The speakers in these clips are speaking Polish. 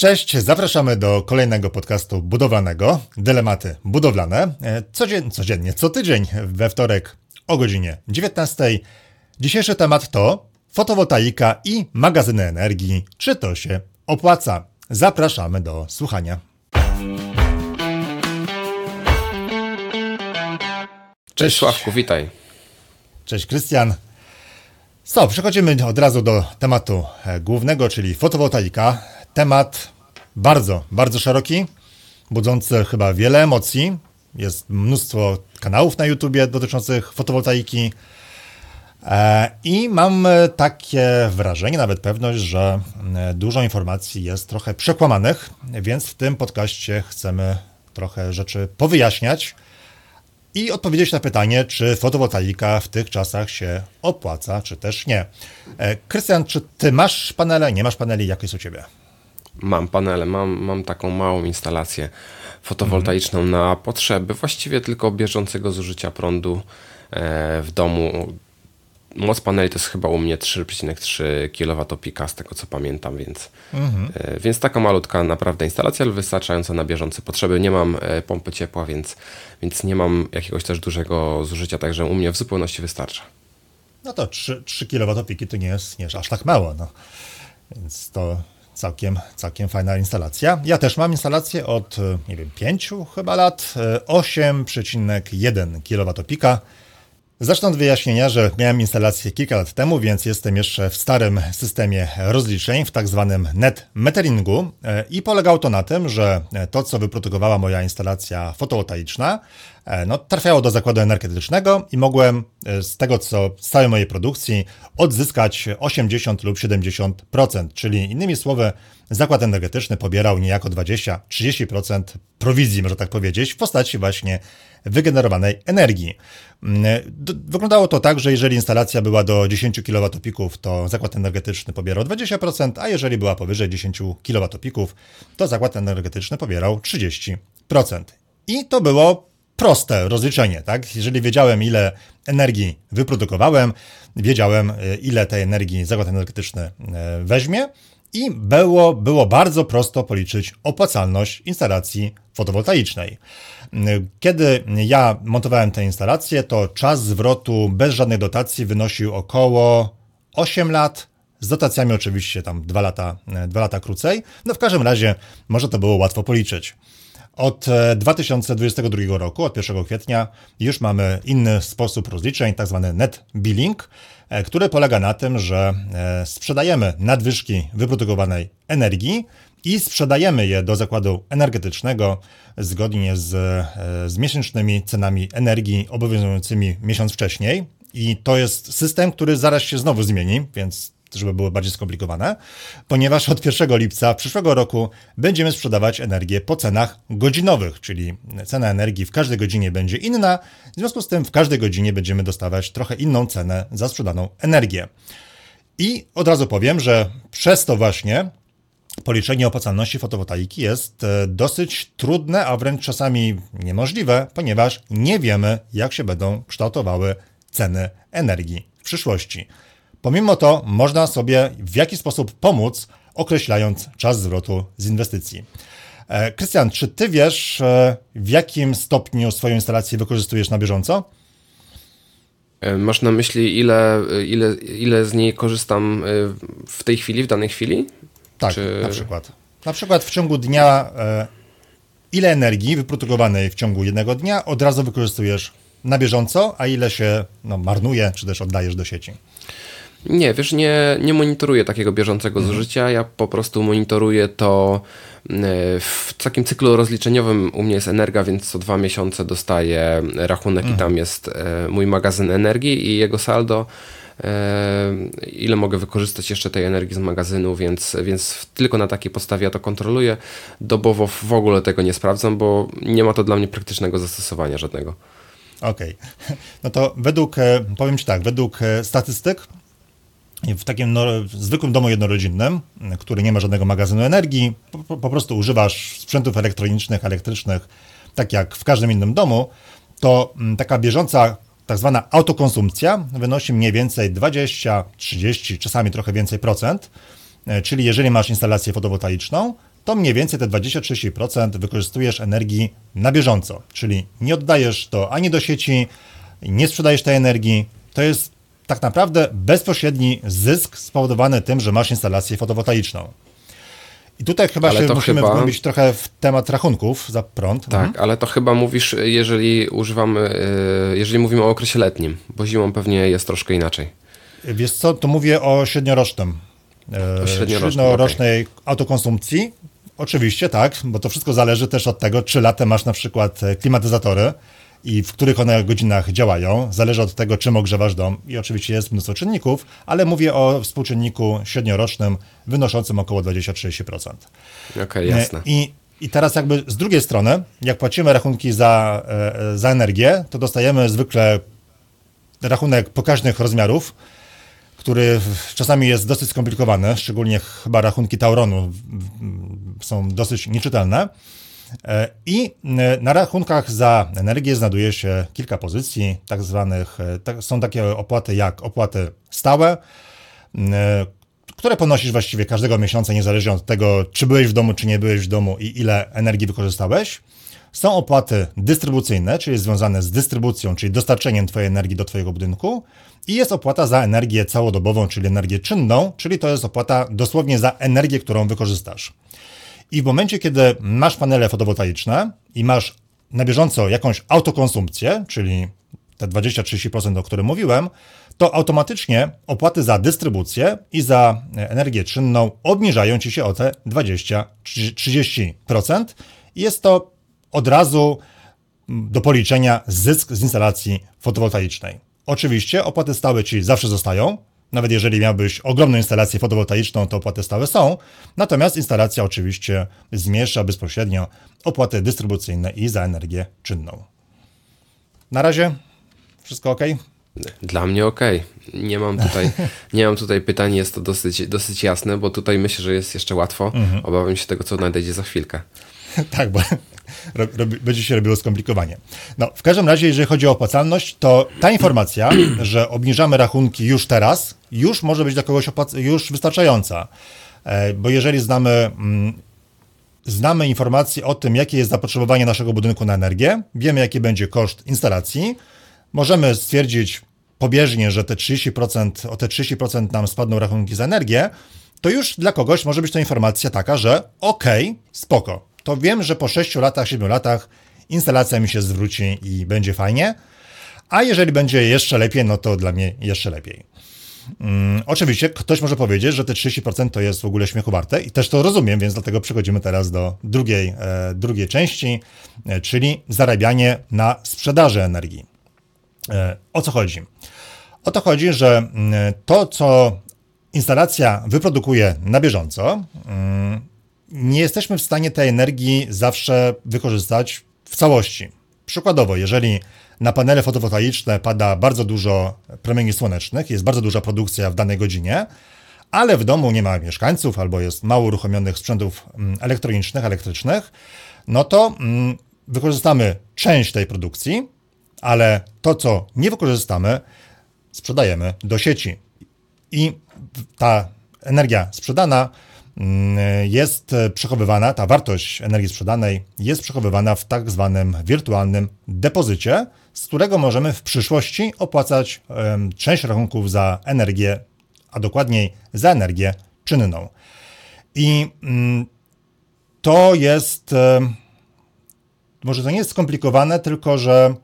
Cześć, zapraszamy do kolejnego podcastu budowlanego, Dylematy budowlane. E, codzien, codziennie, co tydzień we wtorek o godzinie 19. Dzisiejszy temat to fotowoltaika i magazyny energii. Czy to się opłaca? Zapraszamy do słuchania. Cześć Sławku, witaj. Cześć Krystian. Co, przechodzimy od razu do tematu e, głównego, czyli fotowoltaika. Temat bardzo, bardzo szeroki, budzący chyba wiele emocji. Jest mnóstwo kanałów na YouTubie dotyczących fotowoltaiki. E, I mam takie wrażenie, nawet pewność, że e, dużo informacji jest trochę przekłamanych, więc w tym podcaście chcemy trochę rzeczy powyjaśniać i odpowiedzieć na pytanie, czy fotowoltaika w tych czasach się opłaca, czy też nie. E, Krystian, czy ty masz panele? Nie masz paneli? Jak jest u ciebie? Mam panele, mam, mam taką małą instalację fotowoltaiczną mhm. na potrzeby właściwie tylko bieżącego zużycia prądu e, w domu. Moc paneli to jest chyba u mnie 3,3 kWp z tego co pamiętam, więc, mhm. E, więc taka malutka naprawdę instalacja, ale wystarczająca na bieżące potrzeby. Nie mam pompy ciepła, więc, więc nie mam jakiegoś też dużego zużycia, także u mnie w zupełności wystarcza. No to 3, 3 kWp to nie jest, nie jest aż tak mało. No. Więc to Całkiem, całkiem fajna instalacja. Ja też mam instalację od, nie wiem, 5 chyba lat, 8,1 kWp. Zacznę od wyjaśnienia, że miałem instalację kilka lat temu, więc jestem jeszcze w starym systemie rozliczeń, w tak zwanym net meteringu. E, i polegało to na tym, że to, co wyprodukowała moja instalacja fotowoltaiczna, e, no, trafiało do zakładu energetycznego i mogłem e, z tego, co z całej mojej produkcji odzyskać 80 lub 70%, czyli innymi słowy, zakład energetyczny pobierał niejako 20-30% prowizji, można tak powiedzieć, w postaci właśnie wygenerowanej energii. Mm, wyglądało to tak, że jeżeli instalacja była do 10 kWp, to zakład energetyczny pobierał 20%, a jeżeli była powyżej 10 kWp, to zakład energetyczny pobierał 30%. I to było proste rozliczenie, tak? Jeżeli wiedziałem, ile energii wyprodukowałem, wiedziałem, e, ile tej energii zakład energetyczny e, weźmie, i było, było bardzo prosto policzyć opłacalność instalacji fotowoltaicznej. Kiedy ja montowałem tę instalację, to czas zwrotu bez żadnej dotacji wynosił około 8 lat. Z dotacjami oczywiście tam 2 lata, 2 lata krócej. No w każdym razie może to było łatwo policzyć. Od 2022 e, roku, od 1 kwietnia, już mamy inny sposób rozliczeń, tak zwany net billing, e, który polega na tym, że e, sprzedajemy nadwyżki wyprodukowanej energii i sprzedajemy je do zakładu energetycznego zgodnie z, z miesięcznymi cenami energii obowiązującymi miesiąc wcześniej. I to jest system, który zaraz się znowu zmieni, więc żeby było bardziej skomplikowane, ponieważ od 1 lipca przyszłego roku będziemy sprzedawać energię po cenach godzinowych, czyli cena energii w każdej godzinie będzie inna, w związku z tym w każdej godzinie będziemy dostawać trochę inną cenę za sprzedaną energię. I od razu powiem, że przez to właśnie policzenie opłacalności fotowoltaiki jest e, dosyć trudne, a wręcz czasami niemożliwe, ponieważ nie wiemy, jak się będą kształtowały ceny energii w przyszłości. Pomimo to można sobie w jakiś sposób pomóc, określając czas zwrotu z inwestycji. E, Krystian, czy ty wiesz, e, w jakim stopniu swoją instalację wykorzystujesz na bieżąco? Masz na myśli, ile, ile, ile z niej korzystam w tej chwili, w danej chwili? Tak, czy... na przykład. Na przykład w ciągu dnia, ile energii wyprodukowanej w ciągu jednego dnia od razu wykorzystujesz na bieżąco, a ile się no, marnuje, czy też oddajesz do sieci? Nie, wiesz, nie, nie monitoruję takiego bieżącego mhm. zużycia. Ja po prostu monitoruję to e, w takim cyklu rozliczeniowym. U mnie jest energia, więc co dwa miesiące dostaję rachunek mhm. i tam jest e, mój magazyn energii i jego saldo. E, ile mogę wykorzystać jeszcze tej energii z magazynu, więc, więc tylko na takiej podstawie ja to kontroluję. Dobowo w ogóle tego nie sprawdzam, bo nie ma to dla mnie praktycznego zastosowania żadnego. Okej. Okay. No to według, powiem Ci tak, według statystyk w takim no, zwykłym domu jednorodzinnym, który nie ma żadnego magazynu energii, po, po, prostu używasz sprzętów elektronicznych, elektrycznych, tak jak w każdym innym domu, to taka bieżąca, tak zwana autokonsumpcja wynosi mniej więcej 20, 30, czasami trochę więcej procent. E, czyli jeżeli masz instalację fotowoltaiczną, to mniej więcej te 20-30% wykorzystujesz energii na bieżąco, czyli nie oddajesz to ani do sieci, nie sprzedajesz tej energii. To jest tak naprawdę bezpośredni zysk spowodowany tym, że masz instalację fotowoltaiczną. I tutaj chyba ale się musimy chyba... wgłębić trochę w temat rachunków za prąd. Tak, mhm. ale to chyba mówisz, jeżeli używamy, y, jeżeli mówimy o okresie letnim, bo zimą pewnie jest troszkę inaczej. Wiesz co, to mówię o średniorocznym. O średniorocznej okay. autokonsumpcji. Oczywiście tak, bo to wszystko zależy też od tego, czy latem masz na przykład klimatyzatory, i w których one godzinach działają. Zależy od tego, czym ogrzewasz dom i oczywiście jest mnóstwo czynników, ale mówię o współczynniku średniorocznym wynoszącym około 20-30%. Okej, okay, jasne. I, I teraz jakby z drugiej strony, jak płacimy rachunki za, e, za energię, to dostajemy zwykle rachunek pokaźnych rozmiarów, który czasami jest dosyć skomplikowany, szczególnie chyba rachunki Tauronu są dosyć nieczytelne. E, I e, na rachunkach za energię znajduje się kilka pozycji, tak zwanych, e, są takie opłaty jak opłaty stałe, które ponosisz właściwie każdego miesiąca, niezależnie od tego, czy byłeś w domu, czy nie byłeś w domu i ile energii wykorzystałeś. Są opłaty dystrybucyjne, czyli związane z dystrybucją, czyli dostarczeniem Twojej energii do Twojego budynku. I jest opłata za energię całodobową, czyli energię czynną, czyli to jest opłata dosłownie za energię, którą wykorzystasz. I w momencie, kiedy masz panele fotowoltaiczne i masz na bieżąco jakąś autokonsumpcję, czyli te 20-30%, o którym mówiłem, to automatycznie opłaty za dystrybucję i za energię czynną obniżają ci się o te 20-30%. I jest to od razu do policzenia zysk z instalacji fotowoltaicznej. Oczywiście opłaty stałe ci zawsze zostają, nawet jeżeli miałbyś ogromną instalację fotowoltaiczną, to opłaty stałe są. Natomiast instalacja oczywiście zmiesza bezpośrednio opłaty dystrybucyjne i za energię czynną. Na razie wszystko ok? Dla mnie ok. Nie mam tutaj, nie mam tutaj pytań, jest to dosyć, dosyć jasne, bo tutaj myślę, że jest jeszcze łatwo. Mhm. Obawiam się tego, co nadejdzie za chwilkę. tak, bo będzie się robiło skomplikowanie. No, w każdym razie, jeżeli chodzi o opłacalność, to ta informacja, że obniżamy rachunki już teraz, już może być dla kogoś już wystarczająca. E, bo jeżeli znamy, mm, znamy informacje o tym, jakie jest zapotrzebowanie naszego budynku na energię, wiemy, jaki będzie koszt instalacji, możemy stwierdzić pobieżnie, że te 30%, o te 30% nam spadną rachunki za energię, to już dla kogoś może być to informacja taka, że okej, okay, spoko, to wiem, że po 6 latach, 7 latach instalacja mi się zwróci i będzie fajnie. A jeżeli będzie jeszcze lepiej, no to dla mnie jeszcze lepiej. Hmm, oczywiście ktoś może powiedzieć, że te 30% to jest w ogóle śmiechu warte i też to rozumiem, więc dlatego przechodzimy teraz do drugiej, e, drugiej części, e, czyli zarabianie na sprzedaży energii. E, o co chodzi? O to chodzi, że mm, to, co instalacja wyprodukuje na bieżąco, mm, nie jesteśmy w stanie tej energii zawsze wykorzystać w całości. Przykładowo, jeżeli na panele fotowoltaiczne pada bardzo dużo promieni słonecznych, jest bardzo duża produkcja w danej godzinie, ale w domu nie ma mieszkańców albo jest mało uruchomionych sprzętów mm, elektronicznych, elektrycznych, no to mm, wykorzystamy część tej produkcji, ale to, co nie wykorzystamy, sprzedajemy do sieci. I ta energia sprzedana jest przechowywana, ta wartość energii sprzedanej jest przechowywana w tak zwanym wirtualnym depozycie, z którego możemy w przyszłości opłacać część rachunków za energię, a dokładniej za energię czynną. I mm, to jest, może to nie jest skomplikowane, tylko że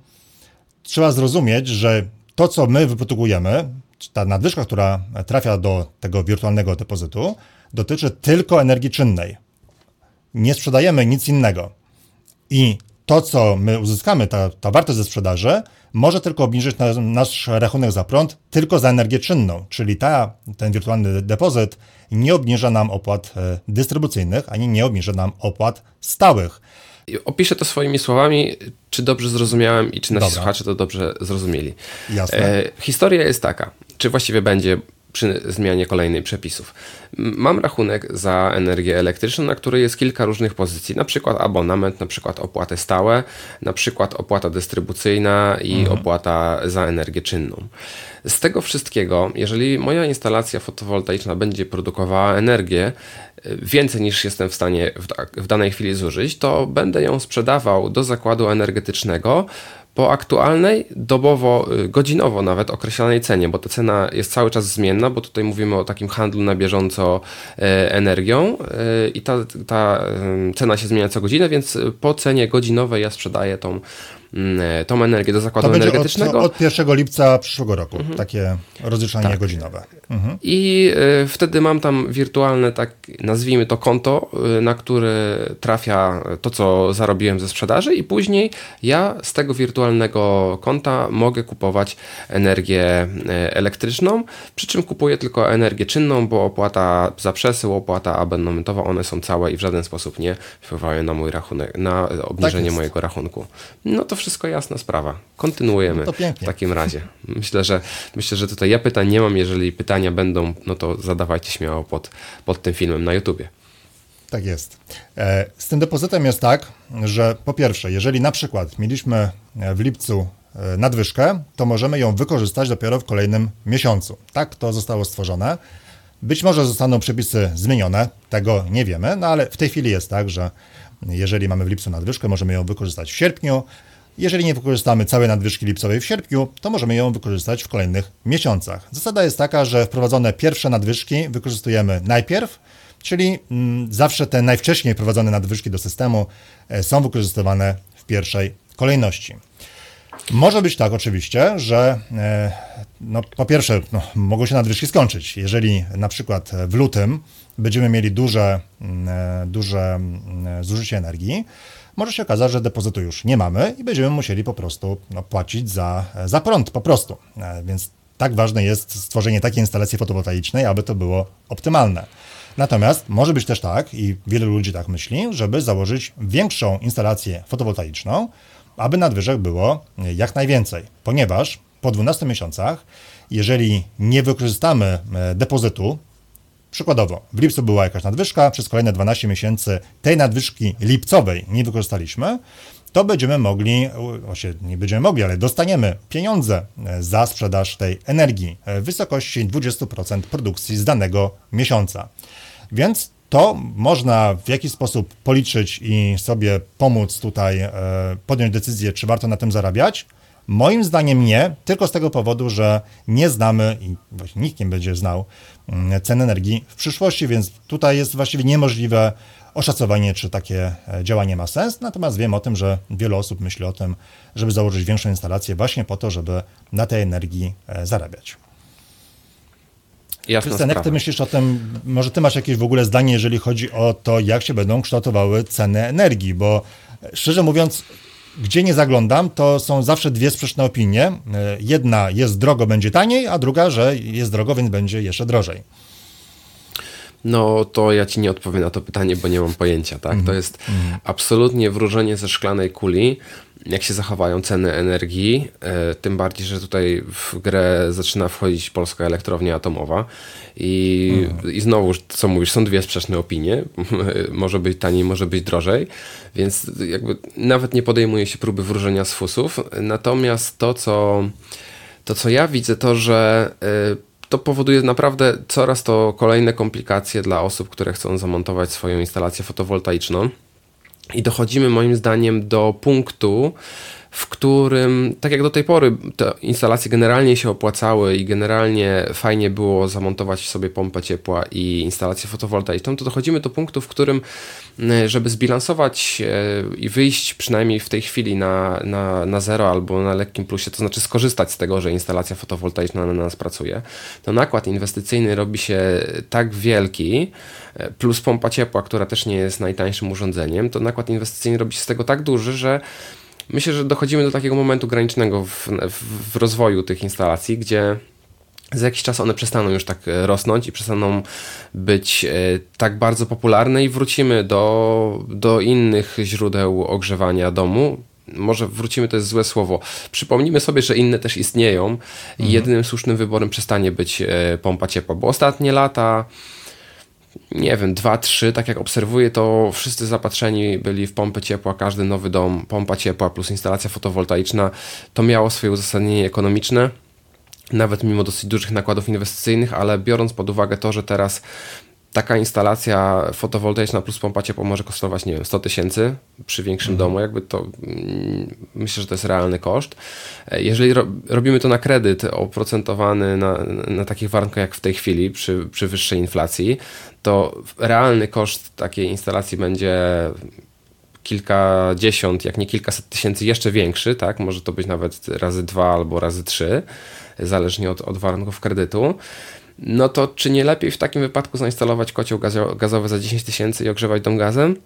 trzeba zrozumieć, że to, co my wyprodukujemy, ta nadwyżka, która trafia do tego wirtualnego depozytu, dotyczy tylko energii czynnej. Nie sprzedajemy nic innego. I to, co my uzyskamy, ta, ta wartość ze sprzedaży, może tylko obniżyć na, nasz rachunek za prąd tylko za energię czynną, czyli ta, ten wirtualny depozyt nie obniża nam opłat e, dystrybucyjnych, ani nie obniża nam opłat stałych. Opiszę to swoimi słowami, czy dobrze zrozumiałem i czy nasi Dobra. słuchacze to dobrze zrozumieli. Jasne. E, historia jest taka, czy właściwie będzie przy zmianie kolejnej przepisów. Mam rachunek za energię elektryczną, na której jest kilka różnych pozycji, na przykład abonament, na przykład opłaty stałe, na przykład opłata dystrybucyjna i mhm. opłata za energię czynną. Z tego wszystkiego, jeżeli moja instalacja fotowoltaiczna będzie produkowała energię e, więcej niż jestem w stanie w, w danej chwili zużyć, to będę ją sprzedawał do zakładu energetycznego po aktualnej, dobowo, y, godzinowo nawet określanej cenie, bo ta cena jest cały czas zmienna, bo tutaj mówimy o takim handlu na bieżąco e, energią e, i ta, ta cena się zmienia co godzinę, więc po cenie godzinowej ja sprzedaję tą tą energię do zakładu to energetycznego. Od, od 1 lipca przyszłego roku, mhm. takie rozliczanie tak. godzinowe. Mhm. I y, wtedy mam tam wirtualne, tak nazwijmy to konto, y, na które trafia to, co zarobiłem ze sprzedaży i później ja z tego wirtualnego konta mogę kupować energię elektryczną, przy czym kupuję tylko energię czynną, bo opłata za przesył, opłata abonamentowa, one są całe i w żaden sposób nie wpływają na mój rachunek, na obniżenie tak mojego rachunku. No to wszystko jasna sprawa. Kontynuujemy no w takim razie. Myślę, że myślę, że tutaj ja pytań nie mam. Jeżeli pytania będą, no to zadawajcie śmiało pod, pod tym filmem na YouTubie. Tak jest. E, z tym depozytem jest tak, że po pierwsze, jeżeli na przykład mieliśmy w lipcu e, nadwyżkę, to możemy ją wykorzystać dopiero w kolejnym miesiącu. Tak to zostało stworzone. Być może zostaną przepisy zmienione, tego nie wiemy, no ale w tej chwili jest tak, że jeżeli mamy w lipcu nadwyżkę, możemy ją wykorzystać w sierpniu, jeżeli nie wykorzystamy całej nadwyżki lipcowej w sierpniu, to możemy ją wykorzystać w kolejnych miesiącach. Zasada jest taka, że wprowadzone pierwsze nadwyżki wykorzystujemy najpierw, czyli mm, zawsze te najwcześniej wprowadzone nadwyżki do systemu e, są wykorzystywane w pierwszej kolejności. Może być tak oczywiście, że e, no, po pierwsze no, mogą się nadwyżki skończyć. Jeżeli na przykład w lutym będziemy mieli duże, mm, e, duże mm, zużycie energii, może się okazać, że depozytu już nie mamy i będziemy musieli po prostu no, płacić za, za prąd, po prostu. E, więc tak ważne jest stworzenie takiej instalacji fotowoltaicznej, aby to było optymalne. Natomiast może być też tak, i wielu ludzi tak myśli, żeby założyć większą instalację fotowoltaiczną, aby nadwyżek było jak najwięcej, ponieważ po 12 miesiącach, jeżeli nie wykorzystamy e, depozytu, Przykładowo, w lipcu była jakaś nadwyżka, przez kolejne 12 miesięcy tej nadwyżki lipcowej nie wykorzystaliśmy, to będziemy mogli, właśnie nie będziemy mogli, ale dostaniemy pieniądze e, za sprzedaż tej energii w wysokości 20% produkcji z danego miesiąca. Więc to można w jakiś sposób policzyć i sobie pomóc tutaj e, podjąć decyzję, czy warto na tym zarabiać. Moim zdaniem nie, tylko z tego powodu, że nie znamy i właśnie nikt nie będzie znał mm, cen energii w przyszłości, więc tutaj jest właściwie niemożliwe oszacowanie, czy takie e, działanie ma sens. Natomiast wiem o tym, że wiele osób myśli o tym, żeby założyć większą instalację właśnie po to, żeby na tej energii e, zarabiać. Jasna Krystian, jak ty myślisz o tym, może ty masz jakieś w ogóle zdanie, jeżeli chodzi o to, jak się będą kształtowały ceny energii, bo e, szczerze mówiąc, gdzie nie zaglądam, to są zawsze dwie sprzeczne opinie. E, jedna jest drogo, będzie taniej, a druga, że jest drogo, więc będzie jeszcze drożej. No to ja ci nie odpowiem na to pytanie, bo nie mam pojęcia, tak? Mm. To jest mm. absolutnie wróżenie ze szklanej kuli jak się zachowają ceny energii, e, tym bardziej, że tutaj w grę zaczyna wchodzić polska elektrownia atomowa i, hmm. i znowu, co mówisz, są dwie sprzeczne opinie, może być taniej, może być drożej, więc jakby nawet nie podejmuje się próby wróżenia z fusów, natomiast to, co, to, co ja widzę, to, że e, to powoduje naprawdę coraz to kolejne komplikacje dla osób, które chcą zamontować swoją instalację fotowoltaiczną. I dochodzimy moim zdaniem do punktu, w którym, tak jak do tej pory, te instalacje generalnie się opłacały i generalnie fajnie było zamontować sobie pompę ciepła i instalację fotowoltaiczną, to dochodzimy do punktu, w którym, żeby zbilansować e, i wyjść przynajmniej w tej chwili na, na, na zero albo na lekkim plusie, to znaczy skorzystać z tego, że instalacja fotowoltaiczna na nas pracuje, to nakład inwestycyjny robi się tak wielki, e, plus pompa ciepła, która też nie jest najtańszym urządzeniem, to nakład inwestycyjny robi się z tego tak duży, że myślę, że dochodzimy do takiego momentu granicznego w, w, w rozwoju tych instalacji, gdzie za jakiś czas one przestaną już tak e, rosnąć i przestaną być e, tak bardzo popularne i wrócimy do, do innych źródeł ogrzewania domu. może wrócimy, to jest złe słowo. Przypomnijmy sobie, że inne też istnieją mhm. i jedynym słusznym wyborem przestanie być e, pompa ciepła, bo ostatnie lata nie wiem, dwa, trzy, tak jak obserwuję, to wszyscy zapatrzeni byli w pompy ciepła, każdy nowy dom, pompa ciepła plus instalacja fotowoltaiczna, to miało swoje uzasadnienie ekonomiczne, nawet mimo dosyć dużych nakładów inwestycyjnych, ale biorąc pod uwagę to, że teraz taka instalacja fotowoltaiczna plus pompa ciepła może kosztować, nie wiem, 100 tysięcy przy większym mhm. domu, jakby to mm, myślę, że to jest realny koszt. E, jeżeli ro, robimy to na kredyt oprocentowany na, na takich warunkach jak w tej chwili, przy, przy wyższej inflacji, to realny koszt takiej instalacji będzie kilkadziesiąt, jak nie kilkaset tysięcy jeszcze większy, tak? Może to być nawet razy dwa albo razy trzy, zależnie od, od warunków kredytu no to czy nie lepiej w takim wypadku zainstalować kocioł gazowy za 10 tysięcy i ogrzewać dom gazem?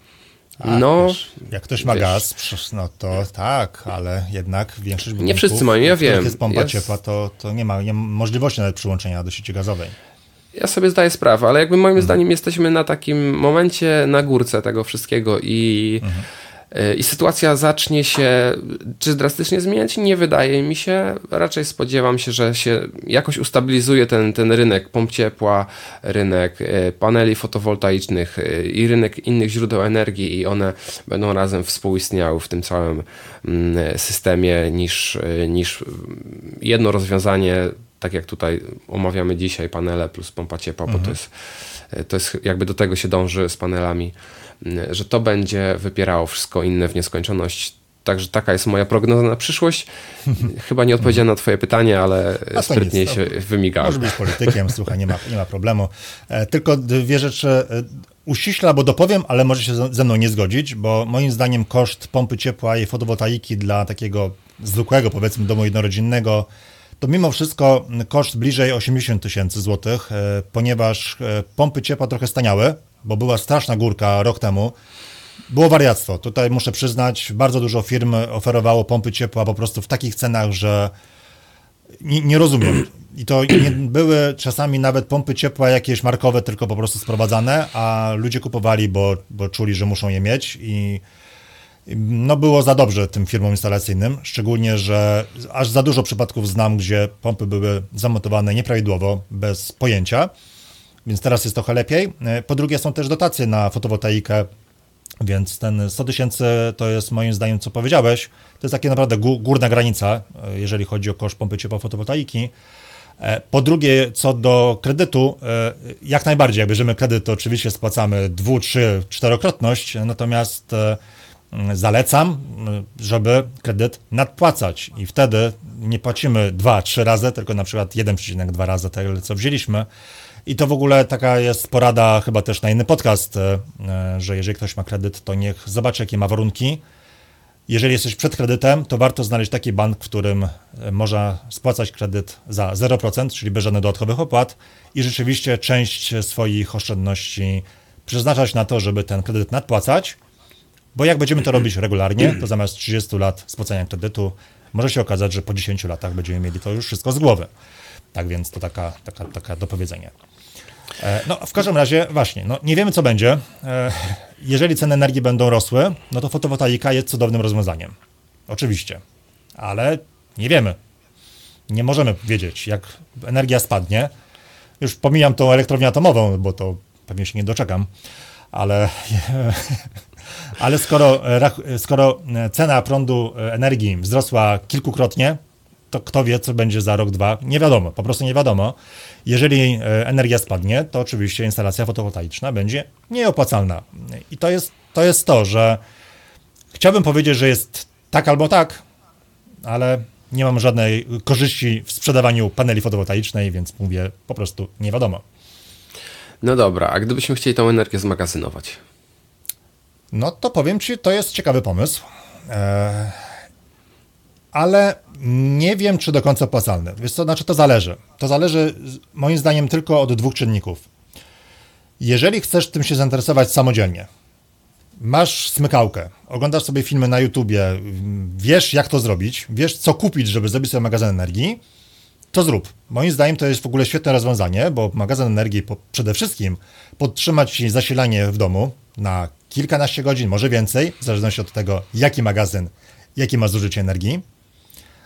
A, no, wiesz, jak ktoś ma wiesz, gaz, no to tak, ale jednak większość budynków, Nie wszyscy mają, ja wiem. jest pompa jest... ciepła, to, to nie, ma, nie ma możliwości nawet przyłączenia do sieci gazowej. Ja sobie zdaję sprawę, ale jakby moim mhm. zdaniem jesteśmy na takim momencie na górce tego wszystkiego i mhm i sytuacja zacznie się czy drastycznie zmieniać? Nie wydaje mi się. Raczej spodziewam się, że się jakoś ustabilizuje ten, ten rynek pomp ciepła, rynek e, paneli fotowoltaicznych e, i rynek innych źródeł energii i one będą razem współistniały w tym całym mm, systemie niż, e, niż jedno rozwiązanie, tak jak tutaj omawiamy dzisiaj, panele plus pompa ciepła, mhm. bo to jest, to jest jakby do tego się dąży z panelami że to będzie wypierało wszystko inne w nieskończoność. Także taka jest moja prognoza na przyszłość. Chyba nie odpowiedziałem na Twoje pytanie, ale sprytnie się wymigałem. Może być politykiem, słuchaj, nie ma, nie ma problemu. E, tylko dwie rzeczy e, uściśle albo dopowiem, ale może się ze mną nie zgodzić, bo moim zdaniem koszt pompy ciepła i fotowoltaiki dla takiego zwykłego, powiedzmy, domu jednorodzinnego to mimo wszystko koszt bliżej 80 tysięcy złotych, e, ponieważ pompy ciepła trochę staniały, bo była straszna górka rok temu. Było wariactwo. Tutaj muszę przyznać, bardzo dużo firm oferowało pompy ciepła po prostu w takich cenach, że nie, nie rozumiem. I to nie były czasami nawet pompy ciepła jakieś markowe, tylko po prostu sprowadzane, a ludzie kupowali, bo, bo czuli, że muszą je mieć i no było za dobrze tym firmom instalacyjnym, szczególnie, że aż za dużo przypadków znam, gdzie pompy były zamontowane nieprawidłowo, bez pojęcia więc teraz jest trochę lepiej. E, po drugie są też dotacje na fotowoltaikę, więc ten 100 tysięcy to jest moim zdaniem, co powiedziałeś, to jest takie naprawdę górna granica, e, jeżeli chodzi o koszt pompy ciepła fotowoltaiki. E, po drugie, co do kredytu, jak najbardziej, jak bierzemy kredyt, to oczywiście spłacamy dwu, trzy, czterokrotność, natomiast zalecam, żeby kredyt nadpłacać i wtedy nie płacimy dwa, trzy razy, tylko na przykład 1,2 razy tyle, co wzięliśmy. I to w ogóle taka jest porada chyba też na inny podcast, e, e, że jeżeli ktoś ma kredyt, to niech zobaczy, jakie ma warunki. Jeżeli jesteś przed kredytem, to warto znaleźć taki bank, w którym e, można spłacać kredyt za 0%, czyli bez żadnych dodatkowych opłat i rzeczywiście część swoich oszczędności przeznaczać na to, żeby ten kredyt nadpłacać, bo jak będziemy to robić regularnie, to zamiast 30 lat spłacania kredytu, może się okazać, że po 10 latach będziemy mieli to już wszystko z głowy. Tak więc to taka, taka, taka dopowiedzenie. E, no, w każdym razie, właśnie, no, nie wiemy, co będzie. E, jeżeli ceny energii będą rosły, no to fotowoltaika jest cudownym rozwiązaniem. Oczywiście. Ale nie wiemy. Nie możemy wiedzieć, jak energia spadnie. Już pomijam tą elektrownię atomową, bo to pewnie się nie doczekam. Ale, ale skoro, skoro cena prądu, energii wzrosła kilkukrotnie, to kto wie, co będzie za rok, dwa, nie wiadomo, po prostu nie wiadomo. Jeżeli e, energia spadnie, to oczywiście instalacja fotowoltaiczna będzie nieopłacalna. I to jest to, jest to że chciałbym powiedzieć, że jest tak albo tak, ale nie mam żadnej korzyści w sprzedawaniu paneli fotowoltaicznej, więc mówię po prostu nie wiadomo. No dobra, a gdybyśmy chcieli tą energię zmagazynować? No to powiem Ci, to jest ciekawy pomysł. Eee, ale nie wiem, czy do końca opłacalny. Wiesz co, znaczy to zależy. To zależy moim zdaniem tylko od dwóch czynników. Jeżeli chcesz tym się zainteresować samodzielnie, masz smykałkę, oglądasz sobie filmy na YouTubie, wiesz jak to zrobić, wiesz co kupić, żeby zrobić sobie magazyn energii, to zrób. Moim zdaniem to jest w ogóle świetne rozwiązanie, bo magazyn energii po, przede wszystkim podtrzymać zasilanie w domu na kilkanaście godzin, może więcej, w zależności od tego, jaki magazyn jakie ma zużycie energii.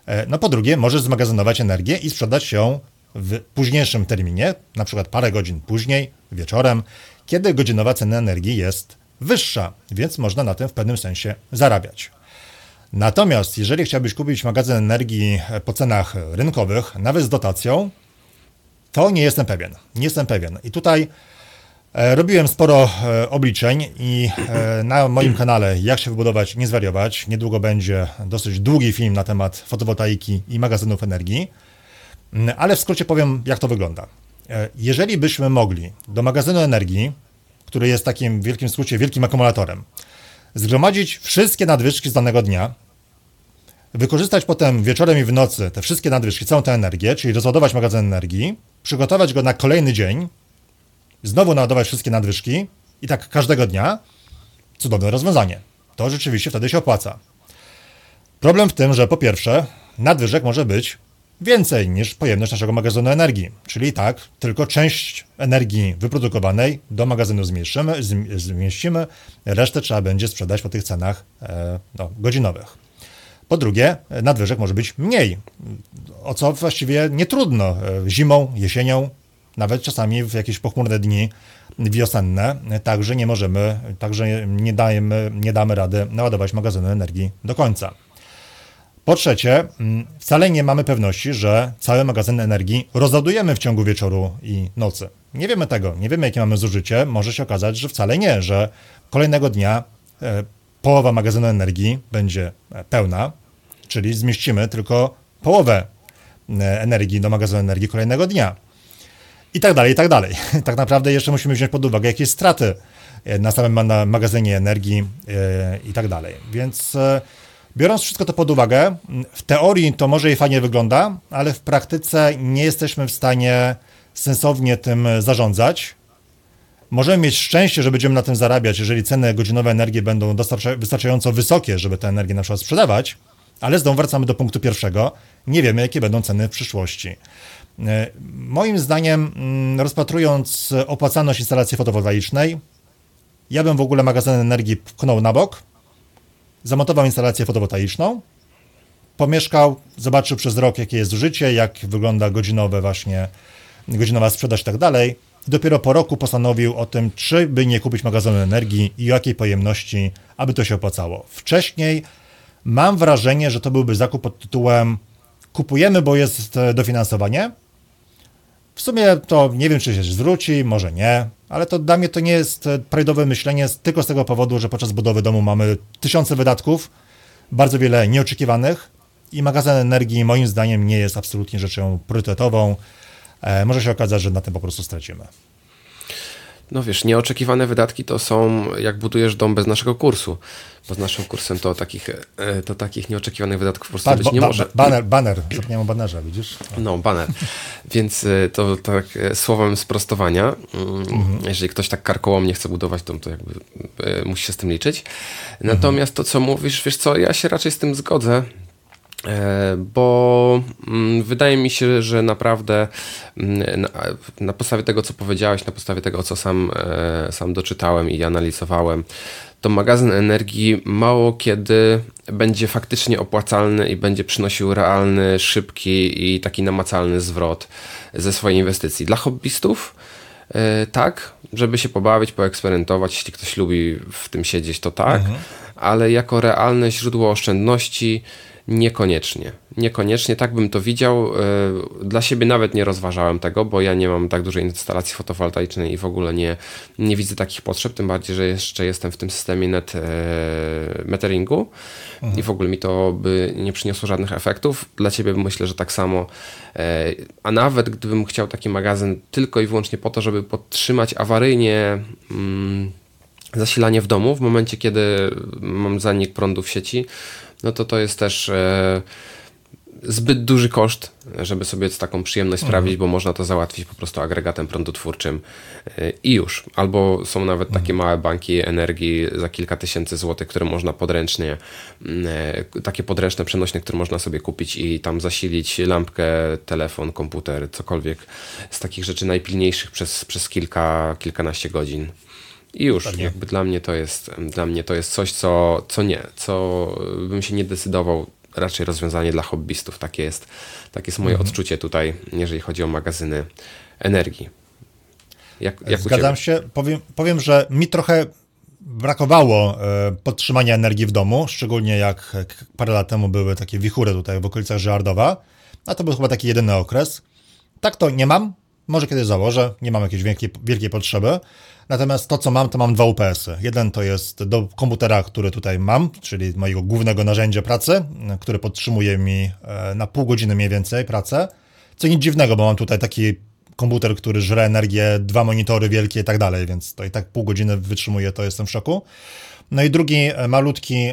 E, no po drugie, możesz zmagazynować energię i sprzedać ją w późniejszym terminie, na przykład parę godzin później, wieczorem, kiedy godzinowa cena energii jest wyższa, więc można na tym w pewnym sensie zarabiać. Natomiast jeżeli chciałbyś kupić magazyn energii po cenach rynkowych, nawet z dotacją, to nie jestem pewien. Nie jestem pewien. I tutaj e, robiłem sporo e, obliczeń i e, na moim kanale Jak się wybudować, nie zwariować. Niedługo będzie dosyć długi film na temat fotowoltaiki i magazynów energii. Mm, ale w skrócie powiem, jak to wygląda. Jeżeli byśmy mogli do magazynu energii, który jest takim w wielkim skrócie wielkim akumulatorem, zgromadzić wszystkie nadwyżki z danego dnia, wykorzystać potem wieczorem i w nocy te wszystkie nadwyżki, całą tę energię, czyli rozładować magazyn energii, przygotować go na kolejny dzień, znowu naładować wszystkie nadwyżki i tak każdego dnia, cudowne rozwiązanie. To rzeczywiście wtedy się opłaca. Problem w tym, że po pierwsze, nadwyżek może być więcej niż pojemność naszego magazynu energii. Czyli tak, tylko część energii wyprodukowanej do magazynu zmieścimy, zmieścimy resztę trzeba będzie sprzedać po tych cenach e, no, godzinowych. Po drugie, nadwyżek może być mniej, o co właściwie nie trudno. E, zimą, jesienią, nawet czasami w jakieś pochmurne dni wiosenne, także nie możemy, także nie, dajemy, nie damy rady naładować magazynu energii do końca. Po trzecie, mm, wcale nie mamy pewności, że cały magazyn energii rozładujemy w ciągu wieczoru i nocy. Nie wiemy tego, nie wiemy jakie mamy zużycie. Może się okazać, że wcale nie, że kolejnego dnia e, połowa magazynu energii będzie e, pełna, czyli zmieścimy tylko połowę e, energii do magazynu energii kolejnego dnia. I tak dalej, i tak dalej. Tak naprawdę jeszcze musimy wziąć pod uwagę jakieś straty na samym magazynie energii i tak dalej. Więc Biorąc wszystko to pod uwagę, w teorii to może i fajnie wygląda, ale w praktyce nie jesteśmy w stanie sensownie tym zarządzać. Możemy mieć szczęście, że będziemy na tym zarabiać, jeżeli ceny godzinowe energii będą wystarczająco wysokie, żeby tę energię na przykład sprzedawać, ale znowu wracamy do punktu pierwszego. Nie wiemy, jakie będą ceny w przyszłości. E, moim zdaniem, mm, rozpatrując opłacalność instalacji fotowoltaicznej, ja bym w ogóle magazyn energii pchnął na bok, zamontował instalację fotowoltaiczną, pomieszkał, zobaczył przez rok, jakie jest zużycie, jak wygląda godzinowe właśnie, godzinowa sprzedaż i tak dalej. Dopiero po roku postanowił o tym, czy by nie kupić magazynu energii i jakiej pojemności, aby to się opłacało. Wcześniej mam wrażenie, że to byłby zakup pod tytułem kupujemy, bo jest dofinansowanie. W sumie to nie wiem, czy się zwróci, może nie, ale to dla mnie to nie jest e, prajdowe myślenie tylko z tego powodu, że podczas budowy domu mamy tysiące wydatków, bardzo wiele nieoczekiwanych i magazyn energii moim zdaniem nie jest absolutnie rzeczą priorytetową. E, może się okazać, że na tym po prostu stracimy. No wiesz, nieoczekiwane wydatki to są jak budujesz dom bez naszego kursu. Bo z naszym kursem to takich, e, to takich nieoczekiwanych wydatków po prostu Patrz, być nie ba, może. Banner, banner, zapomniałem o banerze, widzisz? No, banner. Więc e, to tak e, słowem sprostowania, mm, mhm. jeżeli ktoś tak karkołomnie chce budować dom, to jakby musi się z tym liczyć. Natomiast to, co mówisz, wiesz co, ja się raczej z tym zgodzę. E, bo mm, wydaje mi się, że naprawdę mm, na, podstawie tego, co powiedziałeś, na podstawie tego, co sam, e, sam doczytałem i analizowałem, to magazyn energii mało kiedy będzie faktycznie opłacalny i będzie przynosił realny, szybki i taki namacalny zwrot ze swojej inwestycji. Dla hobbystów e, tak, żeby się pobawić, poeksperymentować, jeśli ktoś lubi w tym siedzieć, to tak, mhm. ale jako realne źródło oszczędności Niekoniecznie. Niekoniecznie tak bym to widział. E, dla siebie nawet nie rozważałem tego, bo ja nie mam tak dużej instalacji fotowoltaicznej i w ogóle nie, nie widzę takich potrzeb, tym bardziej, że jeszcze jestem w tym systemie net e, meteringu mhm. i w ogóle mi to by nie przyniosło żadnych efektów. Dla ciebie myślę, że tak samo. E, a nawet gdybym chciał taki magazyn tylko i wyłącznie po to, żeby podtrzymać awaryjnie. Mm, zasilanie w domu w momencie, kiedy mam zanik prądu w sieci, no to to jest też e, zbyt duży koszt, żeby sobie taką przyjemność mhm. sprawić, bo można to załatwić po prostu agregatem prądotwórczym e, i już. Albo są nawet mhm. takie małe banki energii za kilka tysięcy złotych, które można podręcznie, e, takie podręczne przenośne, które można sobie kupić i tam zasilić lampkę, telefon, komputer, cokolwiek z takich rzeczy najpilniejszych przez, przez kilka, kilkanaście godzin. I już, Pewnie. jakby dla mnie to jest, dla mnie to jest coś, co, co nie, co bym się nie decydował, raczej rozwiązanie dla hobbystów. Takie jest, takie jest moje mhm. odczucie tutaj, jeżeli chodzi o magazyny energii. Jak, jak Zgadzam się. Powiem, powiem, że mi trochę brakowało e, podtrzymania energii w domu, szczególnie jak parę lat temu były takie wichury tutaj w okolicach Żardowa, a to był chyba taki jedyny okres. Tak to nie mam, może kiedyś założę, nie mam jakiejś wielkiej, wielkiej potrzeby. Natomiast to, co mam, to mam dwa UPS-y. Jeden to jest do komputera, który tutaj mam, czyli mojego głównego narzędzia pracy, który podtrzymuje mi e, na pół godziny mniej więcej pracę. Co nic dziwnego, bo mam tutaj taki komputer, który żre energię, dwa monitory wielkie i tak dalej, więc to i tak pół godziny wytrzymuje, to jestem w szoku. No i drugi e, malutki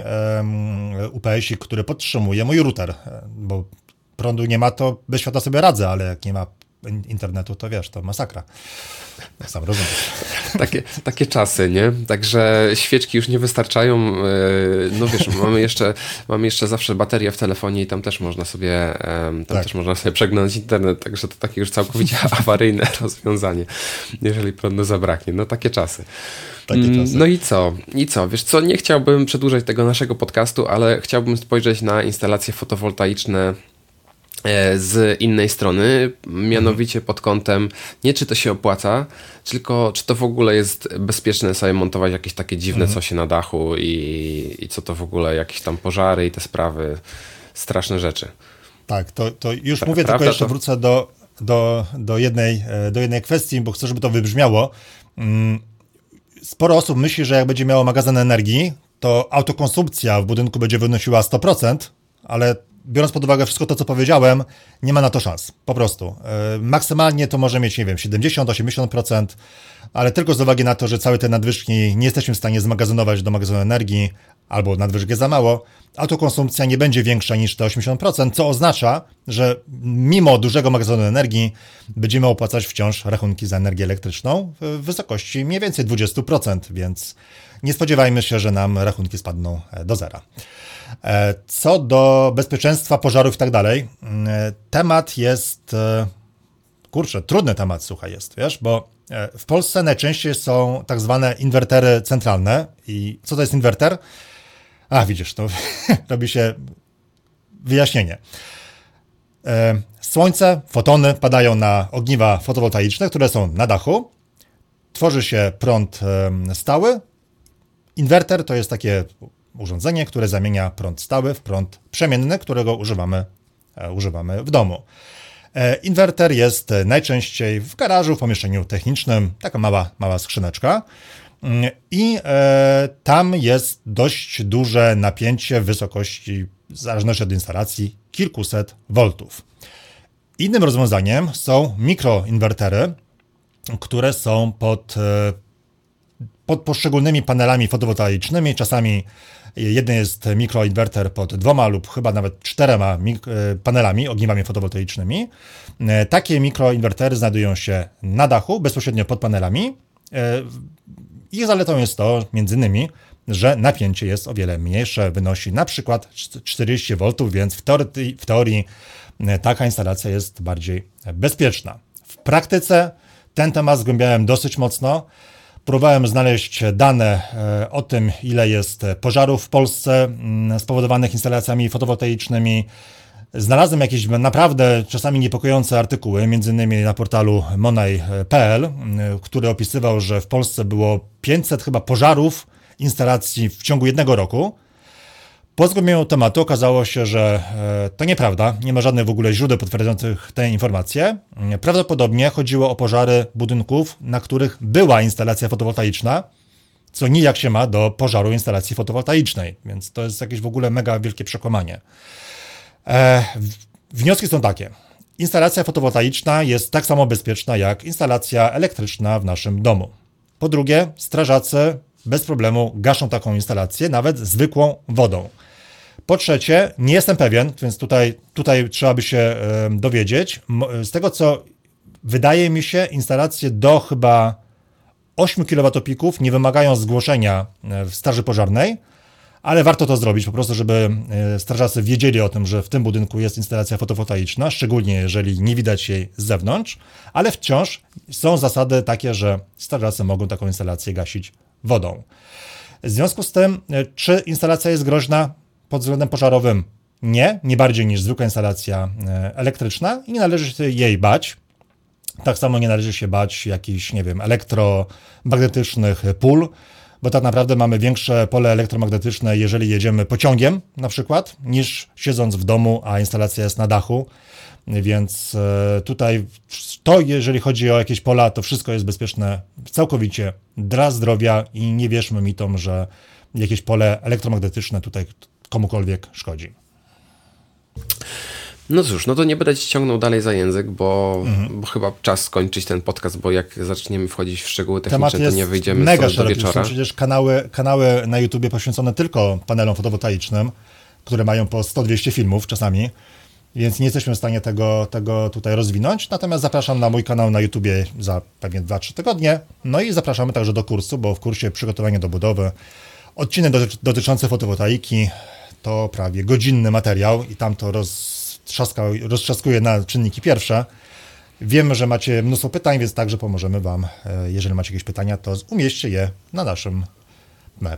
UPS-ik, który podtrzymuje mój router, e, bo prądu nie ma, to bez świata sobie radzę, ale jak nie ma internetu, to wiesz, to masakra. Sam rozumiem. Takie, takie czasy, nie? Także świeczki już nie wystarczają. E, no wiesz, mamy jeszcze, mamy jeszcze zawsze baterię w telefonie i tam też można sobie, tam tak. też można sobie przeglądać internet, także to takie już całkowicie awaryjne rozwiązanie, jeżeli prądu zabraknie. No takie czasy. Takie mm, czasy. No i co? I co? Wiesz co, nie chciałbym przedłużać tego naszego podcastu, ale chciałbym spojrzeć na instalacje fotowoltaiczne z innej strony, mianowicie pod kątem nie czy to się opłaca, tylko czy to w ogóle jest bezpieczne sobie montować jakieś takie dziwne mhm. coś na dachu i, i co to w ogóle, jakieś tam pożary i te sprawy, straszne rzeczy. Tak, to, to już mówię, Prawda, tylko jeszcze to... wrócę do, do, do, jednej, e, do jednej kwestii, bo chcę, żeby to wybrzmiało. Mm, sporo osób myśli, że jak będzie miało magazyn energii, to autokonsumpcja w budynku będzie wynosiła 100%, ale biorąc pod uwagę wszystko to, co powiedziałem, nie ma na to szans. Po prostu. E, maksymalnie to może mieć, nie wiem, 70-80%, ale tylko z uwagi na to, że całe te nadwyżki nie jesteśmy w stanie zmagazynować do magazynu energii, albo nadwyżek jest za mało, autokonsumpcja nie będzie większa niż te 80%, co oznacza, że mimo dużego magazynu energii będziemy opłacać wciąż rachunki za energię elektryczną w wysokości mniej więcej 20%, więc nie spodziewajmy się, że nam rachunki spadną e, do zera. E, co do bezpieczeństwa pożarów i tak dalej, e, temat jest, e, kurczę, trudny temat, słuchaj, jest, wiesz, bo w Polsce najczęściej są tak zwane inwertery centralne. I co to jest inwerter? A, widzisz, to robi się wyjaśnienie. Słońce, fotony padają na ogniwa fotowoltaiczne, które są na dachu. Tworzy się prąd stały. Inwerter to jest takie urządzenie, które zamienia prąd stały w prąd przemienny, którego używamy, e, używamy w domu. E, inwerter jest najczęściej w garażu, w pomieszczeniu technicznym, taka mała, mała skrzyneczka. Mm, I e, tam jest dość duże napięcie w wysokości, w zależności od instalacji, kilkuset voltów. Innym rozwiązaniem są mikroinwertery, które są pod, pod poszczególnymi panelami fotowoltaicznymi. Czasami Jeden jest mikroinwerter pod dwoma lub chyba nawet czterema e, panelami, ogniwami fotowoltaicznymi. E, takie mikroinwertery znajdują się na dachu, bezpośrednio pod panelami. E, ich zaletą jest to, między innymi, że napięcie jest o wiele mniejsze, wynosi na przykład 40 V, więc w teorii, w teorii taka instalacja jest bardziej bezpieczna. W praktyce ten temat zgłębiałem dosyć mocno. Próbowałem znaleźć dane e, o tym, ile jest pożarów w Polsce mm, spowodowanych instalacjami fotowoltaicznymi. Znalazłem jakieś naprawdę czasami niepokojące artykuły, innymi na portalu monaj.pl, mm, który opisywał, że w Polsce było 500 chyba pożarów instalacji w ciągu jednego roku. Po zgłębieniu tematu okazało się, że e, to nieprawda, nie ma żadnych w ogóle źródeł potwierdzających te informacje. Prawdopodobnie chodziło o pożary budynków, na których była instalacja fotowoltaiczna, co nijak się ma do pożaru instalacji fotowoltaicznej, więc to jest jakieś w ogóle mega wielkie przekłamanie. E, wnioski są takie. Instalacja fotowoltaiczna jest tak samo bezpieczna jak instalacja elektryczna w naszym domu. Po drugie, strażacy bez problemu gaszą taką instalację, nawet zwykłą wodą. Po trzecie, nie jestem pewien, więc tutaj, tutaj trzeba by się dowiedzieć. Z tego co wydaje mi się, instalacje do chyba 8 kWp nie wymagają zgłoszenia e, w straży pożarnej, ale warto to zrobić po prostu, żeby e, strażacy wiedzieli o tym, że w tym budynku jest instalacja fotowoltaiczna, szczególnie jeżeli nie widać jej z zewnątrz, ale wciąż są zasady takie, że strażacy mogą taką instalację gasić wodą. W związku z tym, czy instalacja jest groźna pod względem pożarowym? Nie, nie bardziej niż zwykła instalacja elektryczna i nie należy się jej bać. Tak samo nie należy się bać jakichś, nie wiem, elektromagnetycznych pól, bo tak naprawdę mamy większe pole elektromagnetyczne, jeżeli jedziemy pociągiem na przykład, niż siedząc w domu, a instalacja jest na dachu. Więc e, tutaj to, jeżeli chodzi o jakieś pola, to wszystko jest bezpieczne całkowicie dla zdrowia i nie wierzmy mitom, że jakieś pole elektromagnetyczne tutaj komukolwiek szkodzi. No cóż, no to nie będę ci ciągnął dalej za język, bo, mhm. bo chyba czas skończyć ten podcast, bo jak zaczniemy wchodzić w szczegóły techniczne, to nie wyjdziemy mega do wieczora. Są przecież kanały, kanały na YouTubie poświęcone tylko panelom fotowoltaicznym, które mają po 100-200 filmów czasami, więc nie jesteśmy w stanie tego, tego tutaj rozwinąć. Natomiast zapraszam na mój kanał na YouTubie za pewnie 2-3 tygodnie. No i zapraszamy także do kursu, bo w kursie przygotowanie do budowy odcinek dotyczący fotowoltaiki to prawie godzinny materiał i tam to roz roztrzaskuje na czynniki pierwsze. Wiemy, że macie mnóstwo pytań, więc także pomożemy Wam. E, jeżeli macie jakieś pytania, to umieśćcie je na naszym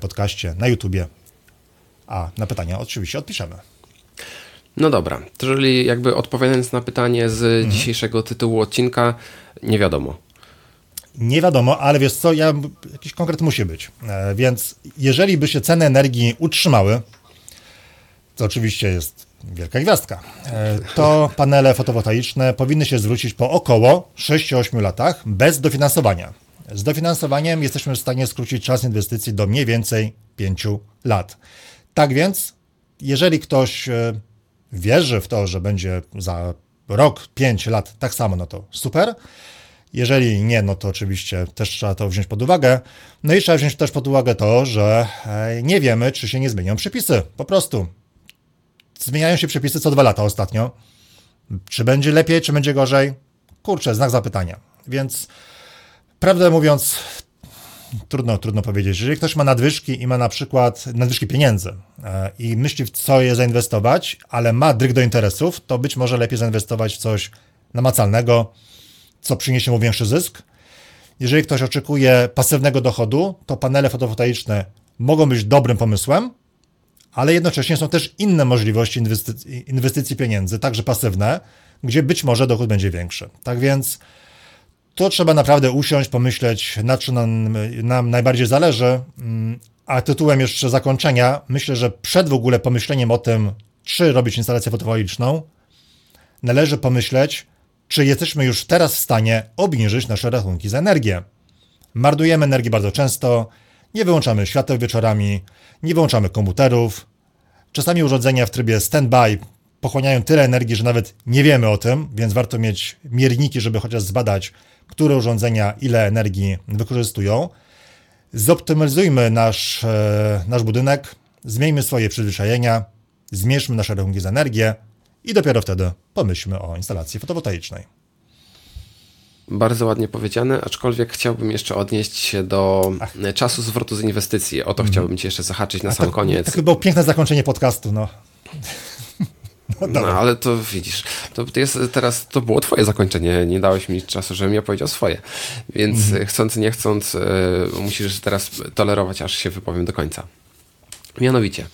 podcaście, na YouTubie. A na pytania oczywiście odpiszemy. No dobra, czyli jakby odpowiadając na pytanie z mhm. dzisiejszego tytułu odcinka, nie wiadomo. Nie wiadomo, ale wiesz co, ja, jakiś konkret musi być. E, więc jeżeli by się ceny energii utrzymały, to oczywiście jest wielka gwiazdka, e, to panele fotowoltaiczne powinny się zwrócić po około 6-8 latach bez dofinansowania. Z dofinansowaniem jesteśmy w stanie skrócić czas inwestycji do mniej więcej 5 lat. Tak więc, jeżeli ktoś e, wierzy w to, że będzie za rok, 5 lat tak samo, no to super. Jeżeli nie, no to oczywiście też trzeba to wziąć pod uwagę. No i trzeba wziąć też pod uwagę to, że e, nie wiemy, czy się nie zmienią przepisy. Po prostu zmieniają się przepisy co dwa lata ostatnio. Czy będzie lepiej, czy będzie gorzej? Kurczę, znak zapytania. Więc prawdę mówiąc, trudno, trudno powiedzieć. Jeżeli ktoś ma nadwyżki i ma na przykład nadwyżki pieniędzy e, i myśli w co je zainwestować, ale ma dryg do interesów, to być może lepiej zainwestować w coś namacalnego, co przyniesie mu większy zysk. Jeżeli ktoś oczekuje pasywnego dochodu, to panele fotowoltaiczne mogą być dobrym pomysłem, ale jednocześnie są też inne możliwości inwestycji, inwestycji pieniędzy, także pasywne, gdzie być może dochód będzie większy. Tak więc to trzeba naprawdę usiąść, pomyśleć, na czym nam, nam najbardziej zależy. Mm, a tytułem jeszcze zakończenia, myślę, że przed w ogóle pomyśleniem o tym, czy robić instalację fotowoltaiczną, należy pomyśleć, czy jesteśmy już teraz w stanie obniżyć nasze rachunki za energię. Marnujemy energię bardzo często, nie wyłączamy świateł wieczorami, nie wyłączamy komputerów. Czasami urządzenia w trybie standby pochłaniają tyle energii, że nawet nie wiemy o tym, więc warto mieć mierniki, żeby chociaż zbadać, które urządzenia ile energii wykorzystują. Zoptymalizujmy nasz, e, nasz budynek, zmieńmy swoje przyzwyczajenia, zmierzmy nasze rachunki za energię i dopiero wtedy pomyślmy o instalacji fotowoltaicznej. Bardzo ładnie powiedziane, aczkolwiek chciałbym jeszcze odnieść się do Ach. czasu zwrotu z inwestycji. O to mm. chciałbym Ci jeszcze zahaczyć na A sam to, koniec. To było piękne zakończenie podcastu, no. No, no, ale to widzisz, to jest teraz, to było twoje zakończenie, nie dałeś mi czasu, żebym ja powiedział swoje, więc mm. chcąc, nie chcąc, y, musisz teraz tolerować, aż się wypowiem do końca. Mianowicie,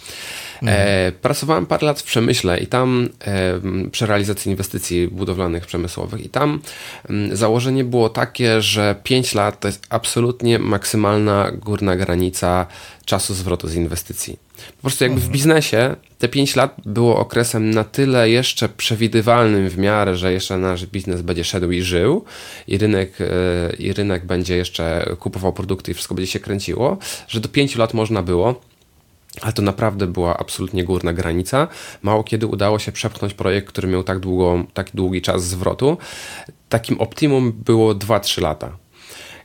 E, pracowałem parę lat w przemyśle i tam e, przy realizacji inwestycji budowlanych przemysłowych i tam m, założenie było takie, że 5 lat to jest absolutnie maksymalna górna granica czasu zwrotu z inwestycji. Po prostu jakby w mhm. biznesie te 5 lat było okresem na tyle jeszcze przewidywalnym w miarę, że jeszcze nasz biznes będzie szedł i żył i rynek, e, i rynek będzie jeszcze kupował produkty i wszystko będzie się kręciło, że do 5 lat można było ale to naprawdę była absolutnie górna granica. Mało kiedy udało się przepchnąć projekt, który miał tak, tak długi czas zwrotu. Takim optimum było 2-3 lata.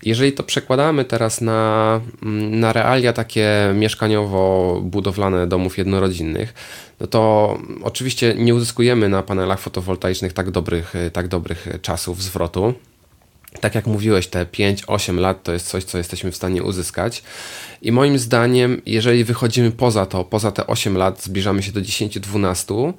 Jeżeli to przekładamy teraz na, na realia takie mieszkaniowo-budowlane domów jednorodzinnych, no to oczywiście nie uzyskujemy na panelach fotowoltaicznych tak dobrych, tak dobrych czasów zwrotu tak jak mówiłeś, te 5-8 lat to jest coś, co jesteśmy w stanie uzyskać. I moim zdaniem, jeżeli wychodzimy poza to, poza te 8 lat, zbliżamy się do 10-12,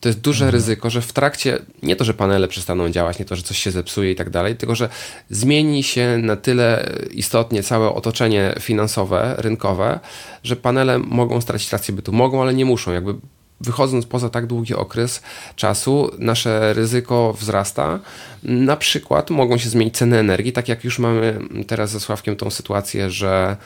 to jest duże mhm. ryzyko, że w trakcie, nie to, że panele przestaną działać, nie to, że coś się zepsuje i tak dalej, tylko że zmieni się na tyle istotnie całe otoczenie finansowe, rynkowe, że panele mogą stracić rację bytu. Mogą, ale nie muszą. Jakby wychodząc poza tak długi okres czasu, nasze ryzyko wzrasta. Na przykład mogą się zmienić ceny energii, tak jak już mamy teraz ze Sławkiem tą sytuację, że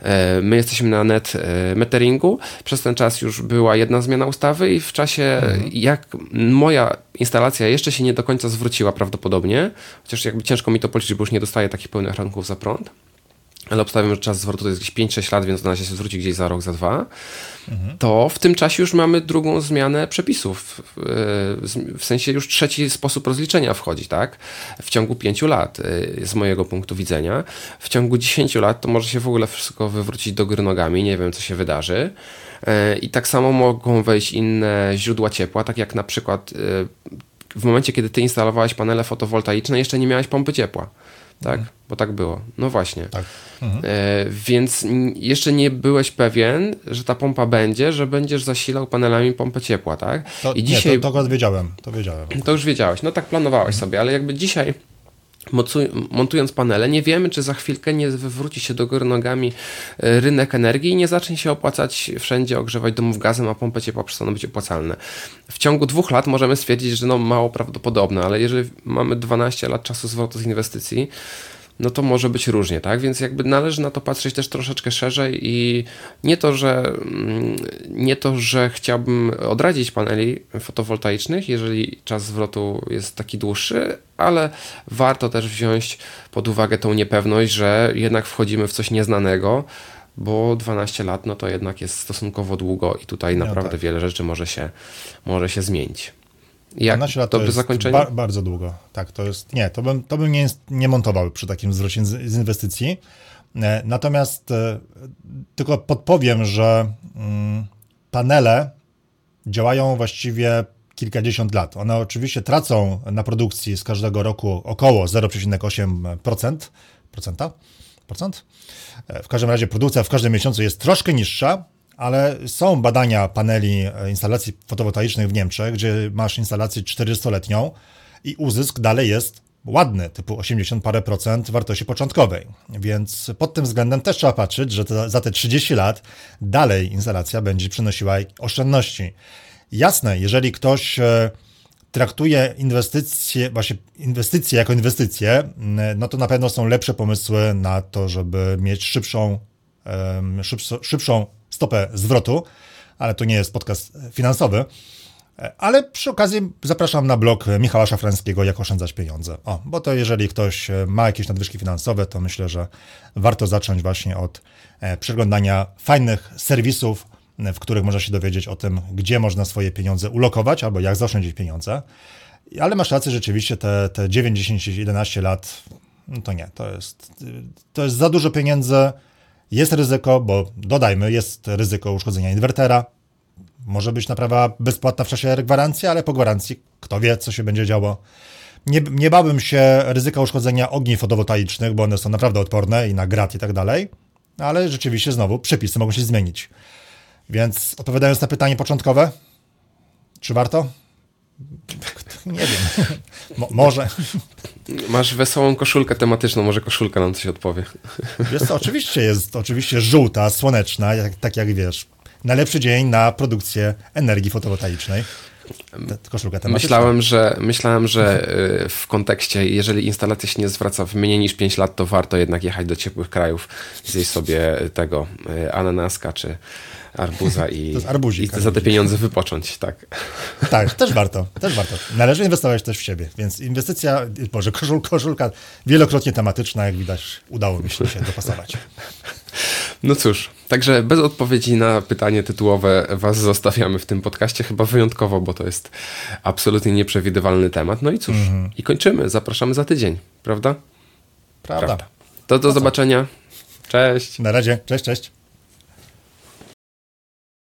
e, my jesteśmy na net e, meteringu. Przez ten czas już była jedna zmiana ustawy i w czasie, mhm. jak moja instalacja jeszcze się nie do końca zwróciła prawdopodobnie, chociaż jakby ciężko mi to policzyć, bo już nie dostaję takich pełnych rachunków za prąt, ale obstawiam, że czas zwrotu to jest jakieś 5-6 lat, więc ona się zwróci gdzieś za rok, za dwa, mhm. to w tym czasie już mamy drugą zmianę przepisów. W sensie już trzeci sposób rozliczenia wchodzi, tak? W ciągu 5 lat, y, z mojego punktu widzenia. W ciągu 10 lat to może się w ogóle wszystko wywrócić do góry nogami, nie wiem, co się wydarzy. Y, I tak samo mogą wejść inne źródła ciepła, tak jak na przykład w momencie, kiedy ty instalowałeś panele fotowoltaiczne, jeszcze nie miałeś pompy ciepła tak? Mhm. Bo tak było. No właśnie. Tak. Mhm. E, więc jeszcze nie byłeś pewien, że ta pompa będzie, że będziesz zasilał panelami pompę ciepła, tak? To, I dzisiaj. Nie, to, to wiedziałem, to wiedziałem. To już wiedziałeś. No tak planowałeś mhm. sobie, ale jakby dzisiaj montując panele, nie wiemy, czy za chwilkę nie wywróci się do góry nogami e, rynek energii i nie zacznie się opłacać wszędzie ogrzewać domów gazem, a pompy ciepła przestaną być opłacalne. W ciągu dwóch lat możemy stwierdzić, że no mało prawdopodobne, ale jeżeli mamy 12 lat czasu zwrotu z inwestycji, no to może być różnie, tak? Więc jakby należy na to patrzeć też troszeczkę szerzej i nie to, że mm, nie to, że chciałbym odradzić paneli fotowoltaicznych, jeżeli czas zwrotu jest taki dłuższy, ale warto też wziąć pod uwagę tą niepewność, że jednak wchodzimy w coś nieznanego, bo 12 lat no to jednak jest stosunkowo długo i tutaj no naprawdę no tak. wiele rzeczy może się, może się zmienić. Jak 12 lat to, to by zakończenie? Ba bardzo długo. Tak, to jest. Nie, to bym, to bym nie, nie montował przy takim zwrocie z, z inwestycji. E, natomiast e, tylko podpowiem, że mm, panele działają właściwie kilkadziesiąt lat. One oczywiście tracą na produkcji z każdego roku około 0,8%. Procenta? Procent? E, w każdym razie produkcja w każdym miesiącu jest troszkę niższa, ale są badania paneli e, instalacji fotowoltaicznych w Niemczech, gdzie masz instalację 400-letnią i uzysk dalej jest ładny, typu 80 parę procent wartości początkowej. Więc pod tym względem też trzeba patrzeć, że za te 30 lat dalej instalacja będzie przynosiła oszczędności. Jasne, jeżeli ktoś e, traktuje inwestycje, właśnie inwestycje jako inwestycje, no to na pewno są lepsze pomysły na to, żeby mieć szybszą, szybszą stopę zwrotu, ale to nie jest podcast finansowy. Ale przy okazji zapraszam na blog Michała Szafrańskiego, jak oszczędzać pieniądze. O, bo to jeżeli ktoś ma jakieś nadwyżki finansowe, to myślę, że warto zacząć właśnie od e, przeglądania fajnych serwisów, w których można się dowiedzieć o tym, gdzie można swoje pieniądze ulokować albo jak zaoszczędzić pieniądze. Ale masz rację, rzeczywiście te, te 9, 10, 11 lat, no to nie, to jest, to jest za dużo pieniędzy jest ryzyko, bo dodajmy, jest ryzyko uszkodzenia inwertera. Może być naprawa bezpłatna w czasie gwarancji, ale po gwarancji kto wie, co się będzie działo. Nie, nie bałbym się ryzyka uszkodzenia ogni fotowoltaicznych, bo one są naprawdę odporne i na grat i tak dalej, ale rzeczywiście znowu przepisy mogą się zmienić. Więc odpowiadając na pytanie początkowe, czy warto? Nie wiem. Mo może. Masz wesołą koszulkę tematyczną, może koszulka nam coś odpowie. Wiesz co, oczywiście jest, oczywiście żółta, słoneczna, jak, tak jak wiesz. Najlepszy dzień na produkcję energii fotowoltaicznej. Koszulka tematyczna. Myślałem, że, myślałem, że y, w kontekście, jeżeli instalacja się nie zwraca w mniej niż 5 lat, to warto jednak jechać do ciepłych krajów, zjeść sobie tego y, ananaska czy arbuza i, arbuzik, i za te pieniądze wypocząć, tak. Tak, też warto, też warto. Należy inwestować też w siebie, więc inwestycja, może koszul, koszulka wielokrotnie tematyczna, jak widać, udało mi się dopasować. No cóż, także bez odpowiedzi na pytanie tytułowe Was zostawiamy w tym podcaście, chyba wyjątkowo, bo to jest absolutnie nieprzewidywalny temat. No i cóż, mm -hmm. i kończymy. Zapraszamy za tydzień, prawda? Prawda. prawda. To do zobaczenia. Cześć. Na razie. Cześć, cześć.